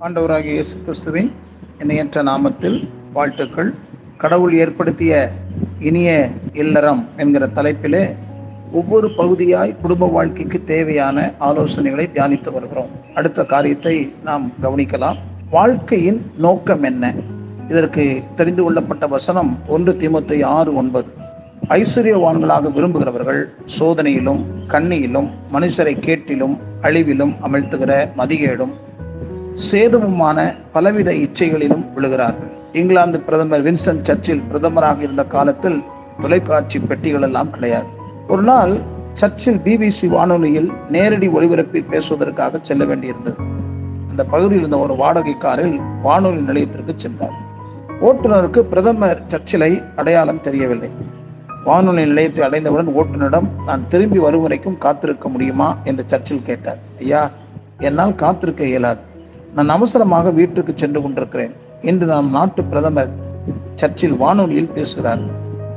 ஆண்டவராகிய இயேசு கிறிஸ்துவின் இணையற்ற நாமத்தில் வாழ்த்துக்கள். கடவுள் ஏற்படுத்திய இனிய இல்லறம் என்கிற தலைப்பிலே ஒவ்வொரு பகுதியாய் குடும்ப வாழ்க்கைக்கு தேவையான ஆலோசனைகளை தியானித்து வருகிறோம். அடுத்த காரியத்தை நாம் கவனிக்கலாம். வாழ்க்கையின் நோக்கம் என்ன? இதற்கு தெரிந்து கொள்ளப்பட்ட வசனம் ஒன்று தீமத்தை ஆறு ஒன்பது. ஐஸ்வர்யவான்களாக விரும்புகிறவர்கள் சோதனையிலும் கண்ணியிலும் மனுஷரை கேட்டிலும் அழிவிலும் அமிழ்த்துகிற மதிகேடும் சேதமுமான பலவித இச்சைகளிலும் விழுகிறார்கள். இங்கிலாந்து பிரதமர் வின்சன் சர்ச்சில் பிரதமராக இருந்த காலத்தில் தொலைக்காட்சி பெட்டிகள் எல்லாம் கிடையாது. ஒரு நாள் சர்ச்சில் பிபிசி வானொலியில் நேரடி ஒளிபரப்பில் பேசுவதற்காக செல்ல வேண்டியிருந்தது. அந்த பகுதியில் இருந்த ஒரு வாடகை காரில் வானொலி நிலையத்திற்கு சென்றார். ஓட்டுநருக்கு பிரதமர் சர்ச்சிலை அடையாளம் தெரியவில்லை. வானொலி நிலையத்தை அடைந்தவுடன் ஓட்டுநரிடம் நான் திரும்பி வரும் வரைக்கும் காத்திருக்க முடியுமா என்று சர்ச்சில் கேட்டார். ஐயா என்னால் காத்திருக்க இயலாது. நான் அவசரமாக வீட்டுக்கு சென்று கொண்டிருக்கிறேன். இன்று நம் நாட்டு பிரதமர் சர்ச்சில் வானொலியில் பேசுகிறார்.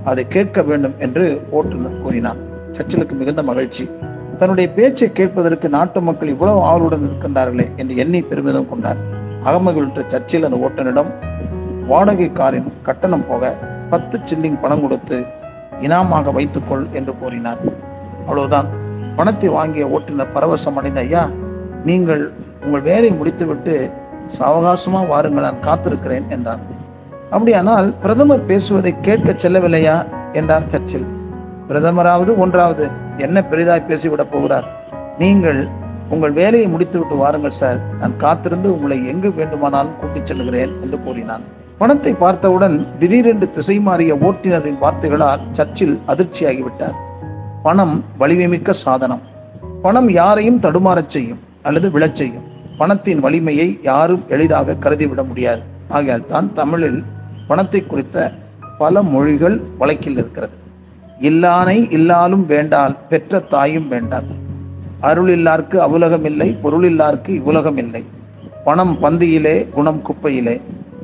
அதை கேட்க வேண்டும் என்று ஓட்டுநர் கூறினார். சர்ச்சிலுக்கு மிகுந்த மகிழ்ச்சி. தன்னுடைய பேச்சை கேட்பதற்கு நாட்டு மக்கள் இவ்வளவு ஆவலுடன் இருக்கின்றார்களே என்று எண்ணி பெருமிதம் கொண்டார். அகமகிழ்ற்ற சர்ச்சில் அந்த ஓட்டுநரிடம் வாடகை காரின் கட்டணம் போக பத்து சில்லிங் பணம் கொடுத்து இனாமாக வைத்துக்கொள் என்று கூறினார். அவ்வளவுதான். பணத்தை வாங்கிய ஓட்டுநர் பரவசம் அடைந்த ஐயா நீங்கள் உங்கள் வேலையை முடித்துவிட்டு சாவகாசமா வாருங்கள் நான் காத்திருக்கிறேன் என்றான் அப்படியானால் பிரதமர் பேசுவதை கேட்க செல்லவில்லையா என்றார் சர்ச்சில். பிரதமராவது ஒன்றாவது என்ன பெரிதாய் பேசிவிடப் போகிறார்? நீங்கள் உங்கள் வேலையை முடித்துவிட்டு வாருங்கள் சார். நான் காத்திருந்து உங்களை எங்கு வேண்டுமானாலும் கூட்டிச் செல்கிறேன் என்று கூறினான். பணத்தை பார்த்தவுடன் திடீரென்று திசை மாறிய ஓட்டுநரின் வார்த்தைகளால் சர்ச்சில் அதிர்ச்சியாகிவிட்டார். பணம் வலிமைமிக்க சாதனம். பணம் யாரையும் தடுமாறச் செய்யும் அல்லது விழச் செய்யும். பணத்தின் வலிமையை யாரும் எளிதாக கருதிவிட முடியாது. ஆகையால் தான் தமிழில் பணத்தை குறித்த பல மொழிகள் வழக்கில் இருக்கிறது. இல்லானை இல்லாலும் வேண்டால் பெற்ற தாயும் வேண்டாம். அருள் இல்லார்க்கு அவுலகம் இல்லை பொருள் இல்லார்க்கு இவ்வுலகம் இல்லை பணம் பந்தியிலே குணம் குப்பையிலே.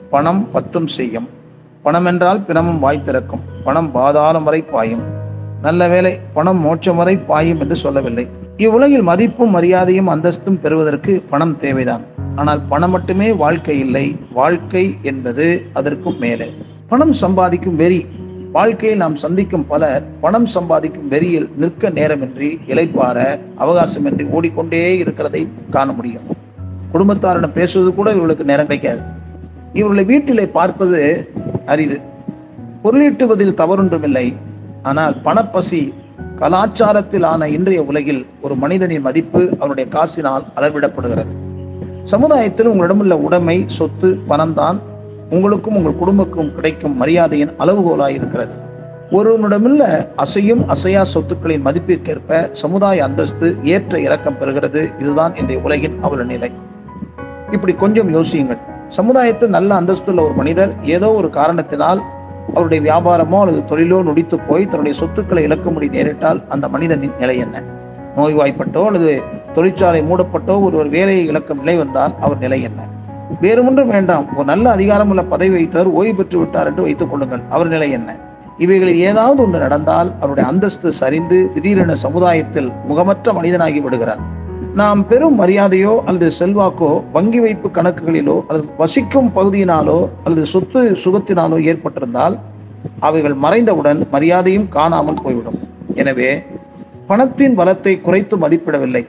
பணம் பத்தும் செய்யும். பணம் என்றால் பிணமும் வாய் திறக்கும். பணம் பாதாளம் வரை பாயும். நல்ல வேலை பணம் மோட்சம் வரை பாயும் என்று சொல்லவில்லை. இவ்வுலகில் மதிப்பும் மரியாதையும் அந்தஸ்தும் பெறுவதற்கு பணம் தேவைதான். ஆனால் பணம் மட்டுமே வாழ்க்கை இல்லை. வாழ்க்கை என்பது அதற்கும் மேலே. பணம் சம்பாதிக்கும் வெறி. வாழ்க்கையில் நாம் சந்திக்கும் பலர் பணம் சம்பாதிக்கும் வெறியில் நிற்க நேரமின்றி இலைப்பார அவகாசமின்றி ஓடிக்கொண்டே இருக்கிறதை காண முடியும். குடும்பத்தாரிடம் பேசுவது கூட இவர்களுக்கு நேரம் கிடைக்காது. இவர்களை வீட்டிலே பார்ப்பது அரிது. பொருளீட்டுவதில் தவறொன்றுமில்லை. ஆனால் பணப்பசி கலாச்சாரத்தில் ஆன இன்றைய உலகில் ஒரு மனிதனின் மதிப்பு அவனுடைய காசினால் அளவிடப்படுகிறது. சமுதாயத்தில் உங்களிடமுள்ள உடைமை சொத்து பணம்தான் உங்களுக்கும் உங்கள் குடும்பக்கும் கிடைக்கும் மரியாதையின் அளவுகோலாய் இருக்கிறது. ஒருவனிடமுள்ள அசையும் அசையா சொத்துக்களின் மதிப்பிற்கேற்ப சமுதாய அந்தஸ்து ஏற்ற இறக்கம் பெறுகிறது. இதுதான் இன்றைய உலகின் அவல நிலை. இப்படி கொஞ்சம் யோசியுங்கள். சமுதாயத்தில் நல்ல அந்தஸ்துள்ள ஒரு மனிதர் ஏதோ ஒரு காரணத்தினால் அவருடைய வியாபாரமோ அல்லது தொழிலோ நொடித்து போய் தன்னுடைய சொத்துக்களை இழக்கும்படி நேரிட்டால் அந்த மனிதனின் நிலை என்ன? நோய்வாய்ப்பட்டோ அல்லது தொழிற்சாலை மூடப்பட்டோ ஒரு ஒரு வேலையை இழக்கும் நிலை வந்தால் அவர் நிலை என்ன? வேறுமொன்றும் வேண்டாம். ஒரு நல்ல அதிகாரமுள்ள பதவி வைத்தவர் ஓய்வு பெற்று விட்டார் என்று வைத்துக் கொள்ளுங்கள். அவர் நிலை என்ன? இவைகளில் ஏதாவது ஒன்று நடந்தால் அவருடைய அந்தஸ்து சரிந்து திடீரென சமுதாயத்தில் முகமற்ற மனிதனாகி விடுகிறார். நாம் பெரும் மரியாதையோ அல்லது செல்வாக்கோ வங்கி வைப்பு கணக்குகளிலோ அல்லது வசிக்கும் பகுதியினாலோ அல்லது சொத்து சுகத்தினாலோ ஏற்பட்டிருந்தால் அவைகள் மறைந்தவுடன் மரியாதையும் காணாமல் போய்விடும். எனவே பணத்தின் பலத்தை குறைத்து மதிப்பிடவில்லை.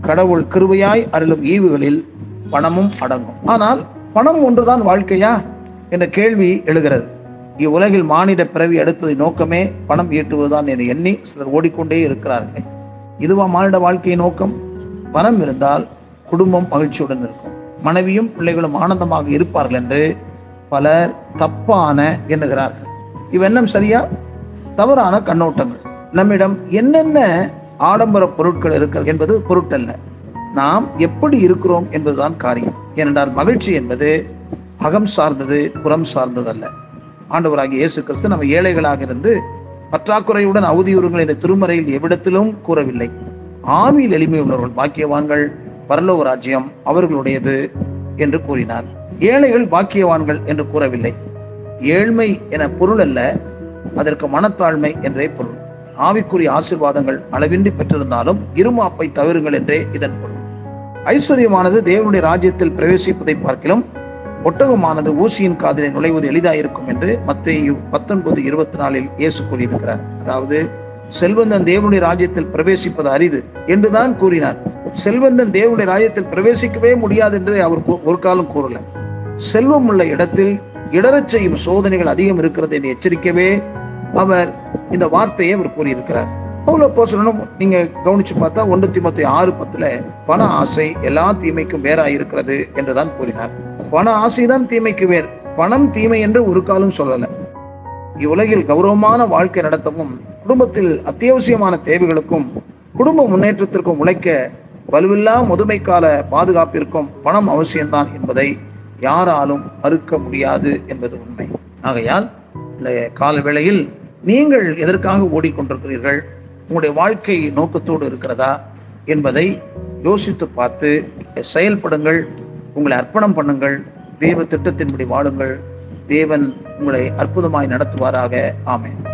கடவுள் கிருவையாய் அருளும் ஈவுகளில் பணமும் அடங்கும். ஆனால் பணம் ஒன்றுதான் வாழ்க்கையா? என்ற கேள்வி எழுகிறது. இவ்வுலகில் மானிட பிறவி அடுத்ததை நோக்கமே பணம் ஈட்டுவதுதான் என எண்ணி சிலர் ஓடிக்கொண்டே இருக்கிறார்கள். இதுவா மானிட வாழ்க்கையின் நோக்கம்? பணம் இருந்தால் குடும்பம் மகிழ்ச்சியுடன் இருக்கும். மனைவியும் பிள்ளைகளும் ஆனந்தமாக இருப்பார்கள் என்று பலர் தப்பான எண்ணுகிறார்கள். இவ்வெண்ணம் சரியா? தவறான கண்ணோட்டங்கள். நம்மிடம் என்னென்ன ஆடம்பர பொருட்கள் இருக்கிறது என்பது பொருட்டல்ல. நாம் எப்படி இருக்கிறோம் என்பதுதான் காரியம். ஏனென்றால் மகிழ்ச்சி என்பது அகம் சார்ந்தது புறம் சார்ந்ததல்ல. ஆண்டவராகிய இயேசு கிறிஸ்து நம்ம ஏழைகளாக இருந்து பற்றாக்குறையுடன் அவதியுறுங்கள் என்ற திருமறையில் எவ்விடத்திலும் கூறவில்லை. ஆவியில் எளிமை உள்ளவர்கள் பாக்கியவான்கள் பரலோக ராஜ்யம் அவர்களுடையது என்று கூறினார். ஏழைகள் பாக்கியவான்கள் என்று கூறவில்லை. ஏழ்மை என பொருள் அல்ல அதற்கு மனத்தாழ்மை என்றே பொருள். ஆவிக்குரிய ஆசிர்வாதங்கள் அளவின்றி பெற்றிருந்தாலும் இருமாப்பை தவிருங்கள் என்றே இதன் பொருள். ஐஸ்வர்யமானது தேவனுடைய ராஜ்யத்தில் பிரவேசிப்பதை பார்க்கிலும் ஒட்டகமானது ஊசியின் காதலை நுழைவது எளிதாயிருக்கும் என்று மத்திய பத்தொன்பது இருபத்தி நாலில் இயேசு கூறியிருக்கிறார். அதாவது செல்வந்தன் தேவனுடைய ராஜ்யத்தில் பிரவேசிப்பது அரிது என்றுதான் கூறினார். செல்வந்தன் தேவனுடைய ராஜ்யத்தில் பிரவேசிக்கவே முடியாது என்று அவர் ஒரு காலம் கூறல. செல்வம் உள்ள இடத்தில் இடரச் செய்யும் சோதனைகள் அதிகம் இருக்கிறது என்று எச்சரிக்கவே அவர் இந்த வார்த்தையை அவர் கூறியிருக்கிறார். பவுல போசனும் நீங்க கவனிச்சு பார்த்தா ஒன்று திமுத்தி ஆறு பத்துல பண ஆசை எல்லா தீமைக்கும் வேறாய் இருக்கிறது என்றுதான் கூறினார். பண ஆசைதான் தீமைக்கு வேர் பணம் தீமை என்று ஒரு காலம் சொல்லல. இவ்வுலகில் கௌரவமான வாழ்க்கை நடத்தவும் குடும்பத்தில் அத்தியாவசியமான தேவைகளுக்கும் குடும்ப முன்னேற்றத்திற்கும் உழைக்க வலுவில்லா முதுமை கால பாதுகாப்பிற்கும் பணம் அவசியம்தான் என்பதை யாராலும் மறுக்க முடியாது என்பது உண்மை. ஆகையால் இந்த கால வேளையில் நீங்கள் எதற்காக ஓடிக்கொண்டிருக்கிறீர்கள்? உங்களுடைய வாழ்க்கை நோக்கத்தோடு இருக்கிறதா என்பதை யோசித்து பார்த்து செயல்படுங்கள் உங்களை அர்ப்பணம் பண்ணுங்கள் தேவ திட்டத்தின்படி வாழுங்கள் தேவன் உங்களை அற்புதமாய் நடத்துவாராக. ஆமேன்.